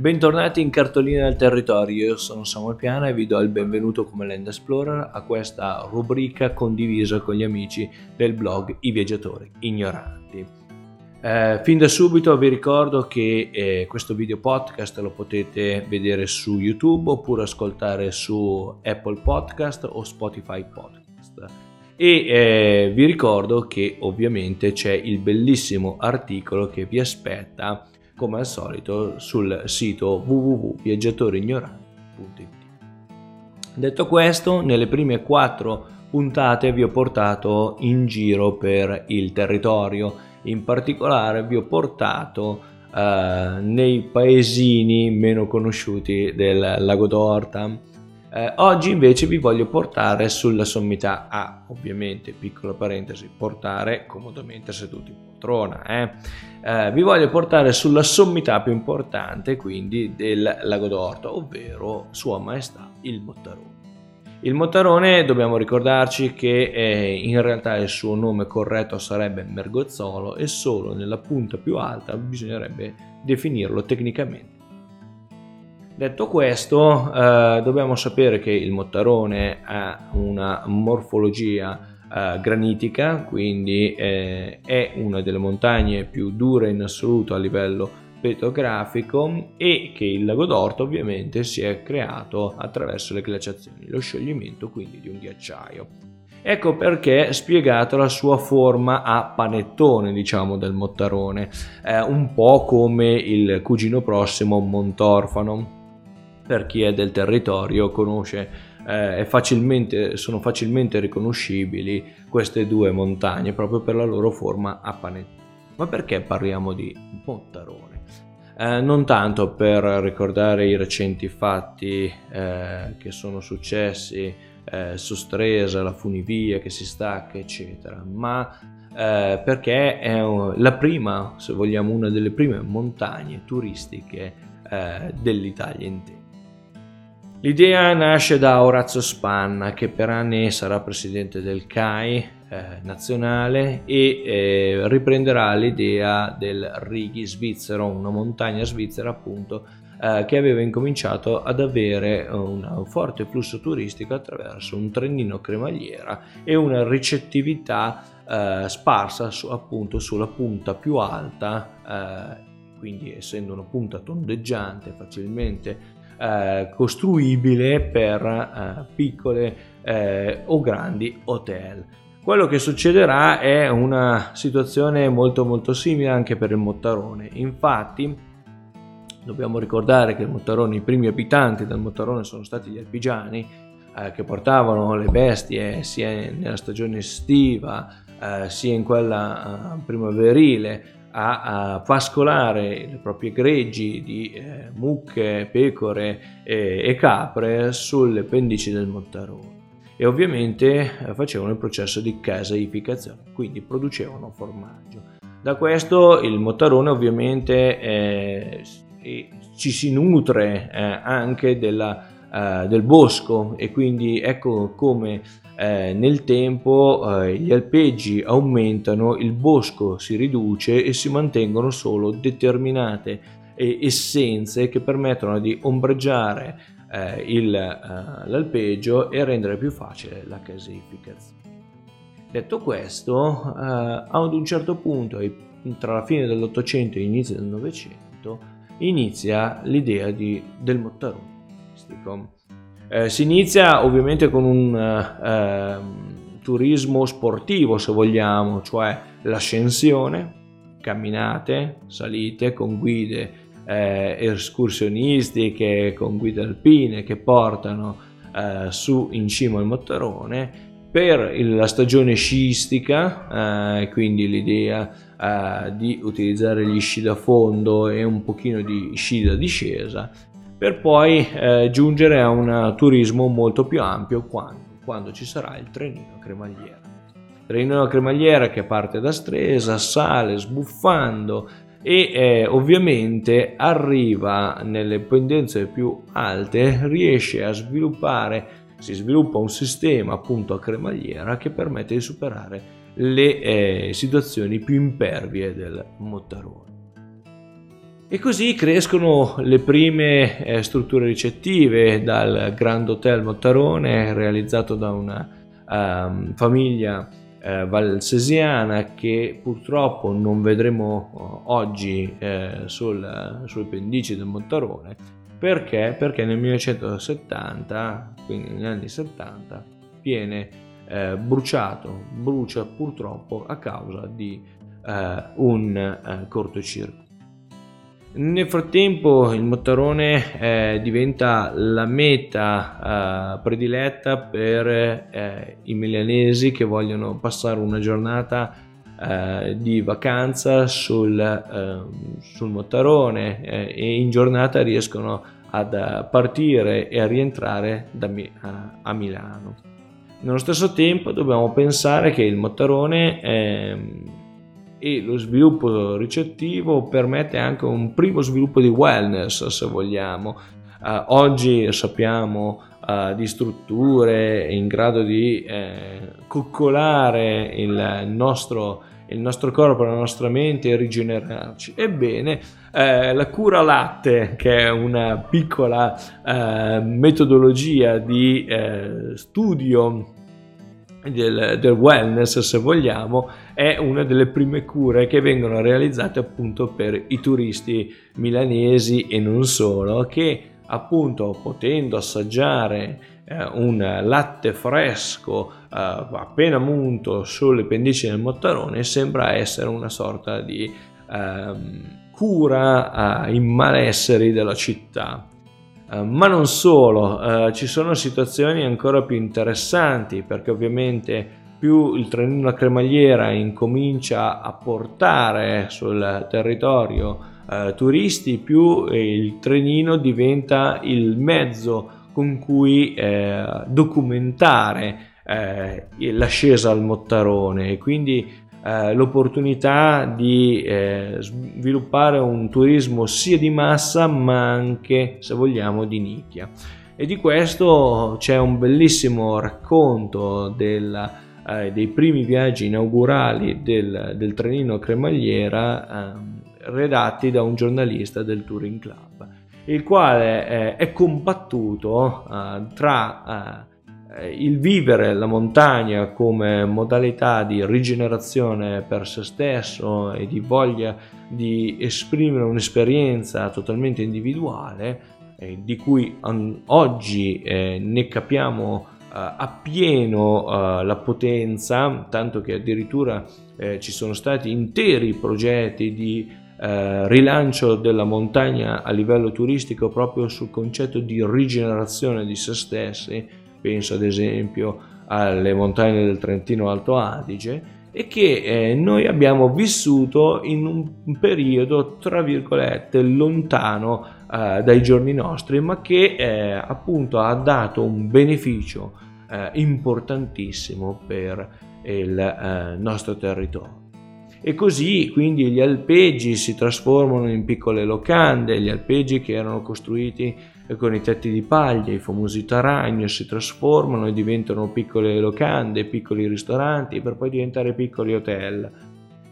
Bentornati in Cartolina del Territorio, io sono Samuel Piana e vi do il benvenuto come Land Explorer a questa rubrica condivisa con gli amici del blog I Viaggiatori Ignoranti. Eh, fin da subito vi ricordo che eh, questo video podcast lo potete vedere su YouTube oppure ascoltare su Apple Podcast o Spotify Podcast. E eh, vi ricordo che ovviamente c'è il bellissimo articolo che vi aspetta come al solito sul sito www.viaggiatoriignoranti.it. Detto questo, nelle prime quattro puntate vi ho portato in giro per il territorio, in particolare vi ho portato eh, nei paesini meno conosciuti del lago d'Orta. Eh, oggi invece vi voglio portare sulla sommità A, ovviamente, piccola parentesi, portare comodamente seduti poltrona. Eh. Eh, vi voglio portare sulla sommità più importante, quindi del lago d'Orta, ovvero Sua Maestà il Mottarone. Il Mottarone dobbiamo ricordarci che eh, in realtà il suo nome corretto sarebbe Mergozzolo e solo nella punta più alta bisognerebbe definirlo tecnicamente. Detto questo, eh, dobbiamo sapere che il Mottarone ha una morfologia eh, granitica, quindi eh, è una delle montagne più dure in assoluto a livello petrografico e che il lago d'Orto ovviamente si è creato attraverso le glaciazioni, lo scioglimento quindi di un ghiacciaio. Ecco perché è spiegata la sua forma a panettone, diciamo, del Mottarone, eh, un po' come il cugino prossimo Montorfano per chi è del territorio conosce eh, facilmente, sono facilmente riconoscibili queste due montagne proprio per la loro forma a panettone. Ma perché parliamo di Montarone? Eh, non tanto per ricordare i recenti fatti eh, che sono successi eh, su Stresa, la funivia che si stacca, eccetera, ma eh, perché è la prima, se vogliamo, una delle prime montagne turistiche eh, dell'Italia intera. L'idea nasce da Orazio Spanna, che per anni sarà presidente del CAI eh, nazionale e eh, riprenderà l'idea del Righi svizzero, una montagna svizzera appunto, eh, che aveva incominciato ad avere un forte flusso turistico attraverso un trenino cremagliera e una ricettività eh, sparsa su, appunto sulla punta più alta, eh, quindi essendo una punta tondeggiante facilmente eh, costruibile per eh, piccole eh, o grandi hotel. Quello che succederà è una situazione molto molto simile anche per il Mottarone. Infatti, dobbiamo ricordare che il Mottarone, i primi abitanti del Mottarone sono stati gli arpigiani eh, che portavano le bestie sia nella stagione estiva eh, sia in quella eh, primaverile a, a pascolare le proprie greggi di eh, mucche, pecore e, e, capre sulle pendici del Montarone e ovviamente eh, facevano il processo di caseificazione, quindi producevano formaggio. Da questo il Mottarone ovviamente eh, ci si nutre eh, anche della, eh, del bosco e quindi ecco come eh, nel tempo eh, gli alpeggi aumentano, il bosco si riduce e si mantengono solo determinate eh, essenze che permettono di ombreggiare eh, il, l'alpeggio e rendere più facile la caseificazione. Detto questo, ad un certo punto, tra la fine dell'Ottocento e l'inizio del Novecento, inizia l'idea di, del mottaruno eh, si inizia ovviamente con un eh, turismo sportivo, se vogliamo, cioè l'ascensione, camminate, salite con guide eh, escursionistiche, con guide alpine che portano eh, su in cima al Mottarone per la stagione sciistica, eh, quindi l'idea eh, di utilizzare gli sci da fondo e un pochino di sci da discesa per poi eh, giungere a un turismo molto più ampio quando, quando ci sarà il trenino cremagliera. Trenino cremagliera che parte da Stresa, sale sbuffando e eh, ovviamente arriva nelle pendenze più alte, riesce a sviluppare, si sviluppa un sistema appunto a cremagliera che permette di superare le eh, situazioni più impervie del Mottarone. E così crescono le prime eh, strutture ricettive dal Grand Hotel Mottarone realizzato da una um, famiglia eh, valsesiana che purtroppo non vedremo uh, oggi eh, sul, sulle pendici del Mottarone perché? Perché nel 1970, quindi negli anni 70, viene eh, bruciato, brucia purtroppo a causa di eh, un eh, cortocircuito. Nel frattempo il Mottarone eh, diventa la meta eh, prediletta per eh, i milanesi che vogliono passare una giornata eh, di vacanza sul, eh, sul Mottarone eh, e in giornata riescono ad partire e a rientrare da, a, a Milano. Nello stesso tempo dobbiamo pensare che il Mottarone ehm, e lo sviluppo ricettivo permette anche un primo sviluppo di wellness se vogliamo. Uh, oggi sappiamo uh, di strutture in grado di eh, coccolare il nostro, il nostro corpo, la nostra mente e rigenerarci. Ebbene, eh, la cura latte, che è una piccola eh, metodologia di eh, studio del, del, wellness, se vogliamo, è una delle prime cure che vengono realizzate appunto per i turisti milanesi e non solo, che appunto potendo assaggiare eh, un latte fresco eh, appena munto sulle pendici del Mottarone sembra essere una sorta di eh, cura ai malesseri della città. Uh, ma non solo, uh, ci sono situazioni ancora più interessanti perché ovviamente più il trenino a cremagliera incomincia a portare sul territorio uh, turisti, più il trenino diventa il mezzo con cui documentare l'ascesa al Mottarone. E quindi eh, l'opportunità di eh, sviluppare un turismo sia di massa ma anche se vogliamo di nicchia. E di questo c'è un bellissimo racconto della, eh, dei primi viaggi inaugurali del, del trenino cremagliera ehm, redatti da un giornalista del Touring Club il quale eh, è combattuto eh, tra eh, il vivere la montagna come modalità di rigenerazione per se stesso e di voglia di esprimere un'esperienza totalmente individuale, eh, di cui an- oggi eh, ne capiamo appieno eh, la potenza, tanto che addirittura eh, ci sono stati interi progetti di rilancio della montagna a livello turistico proprio sul concetto di rigenerazione di se stessi. Penso ad esempio alle montagne del Trentino Alto Adige, e che eh, noi abbiamo vissuto in un periodo, tra virgolette, lontano eh, dai giorni nostri, ma che eh, appunto ha dato un beneficio eh, importantissimo per il eh, nostro territorio. E così quindi gli alpeggi si trasformano in piccole locande, gli alpeggi che erano costruiti con i tetti di paglia, i famosi taragni si trasformano e diventano piccole locande, piccoli ristoranti per poi diventare piccoli hotel.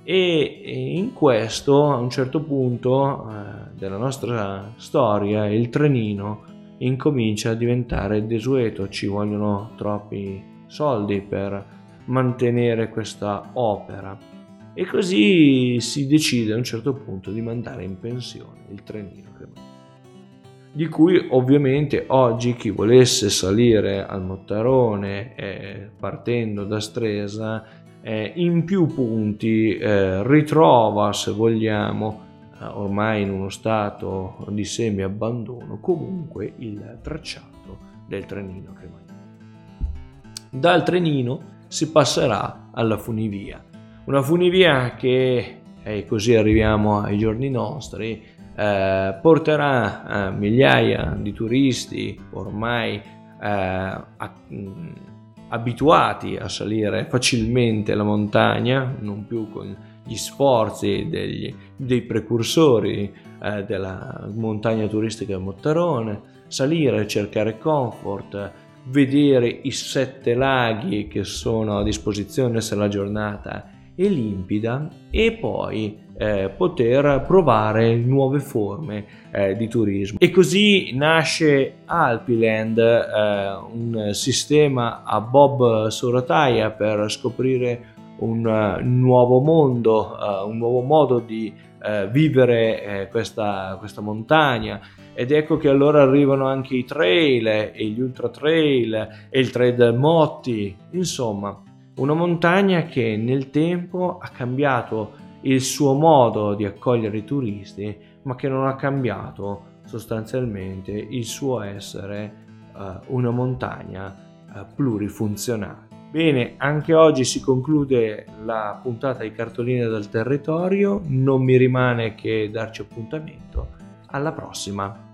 E in questo, a un certo punto eh, della nostra storia, il trenino incomincia a diventare desueto, ci vogliono troppi soldi per mantenere questa opera. E così si decide a un certo punto di mandare in pensione il trenino di cui ovviamente oggi chi volesse salire al Mottarone eh, partendo da Stresa eh, in più punti eh, ritrova se vogliamo eh, ormai in uno stato di semi abbandono comunque il tracciato del trenino Cremagno. Dal trenino si passerà alla funivia, una funivia che e così arriviamo ai giorni nostri eh, porterà eh, migliaia di turisti ormai eh, a, mh, mm, abituati a salire facilmente la montagna, non più con gli sforzi degli, dei precursori eh, della montagna turistica del Mottarone, salire, cercare comfort, vedere i sette laghi che sono a disposizione se la giornata e limpida e poi eh, poter provare nuove forme eh, di turismo. E così nasce Alpiland, eh, un sistema a bob su rotaia per scoprire un uh, nuovo mondo, uh, un nuovo modo di uh, vivere questa, questa, montagna. Ed ecco che allora arrivano anche i trail e gli ultra trail e il trail Motti, insomma, una montagna che nel tempo ha cambiato il suo modo di accogliere i turisti, ma che non ha cambiato sostanzialmente il suo essere uh, una montagna uh, plurifunzionale. Bene, anche oggi si conclude la puntata di cartoline del territorio, non mi rimane che darci appuntamento. Alla prossima!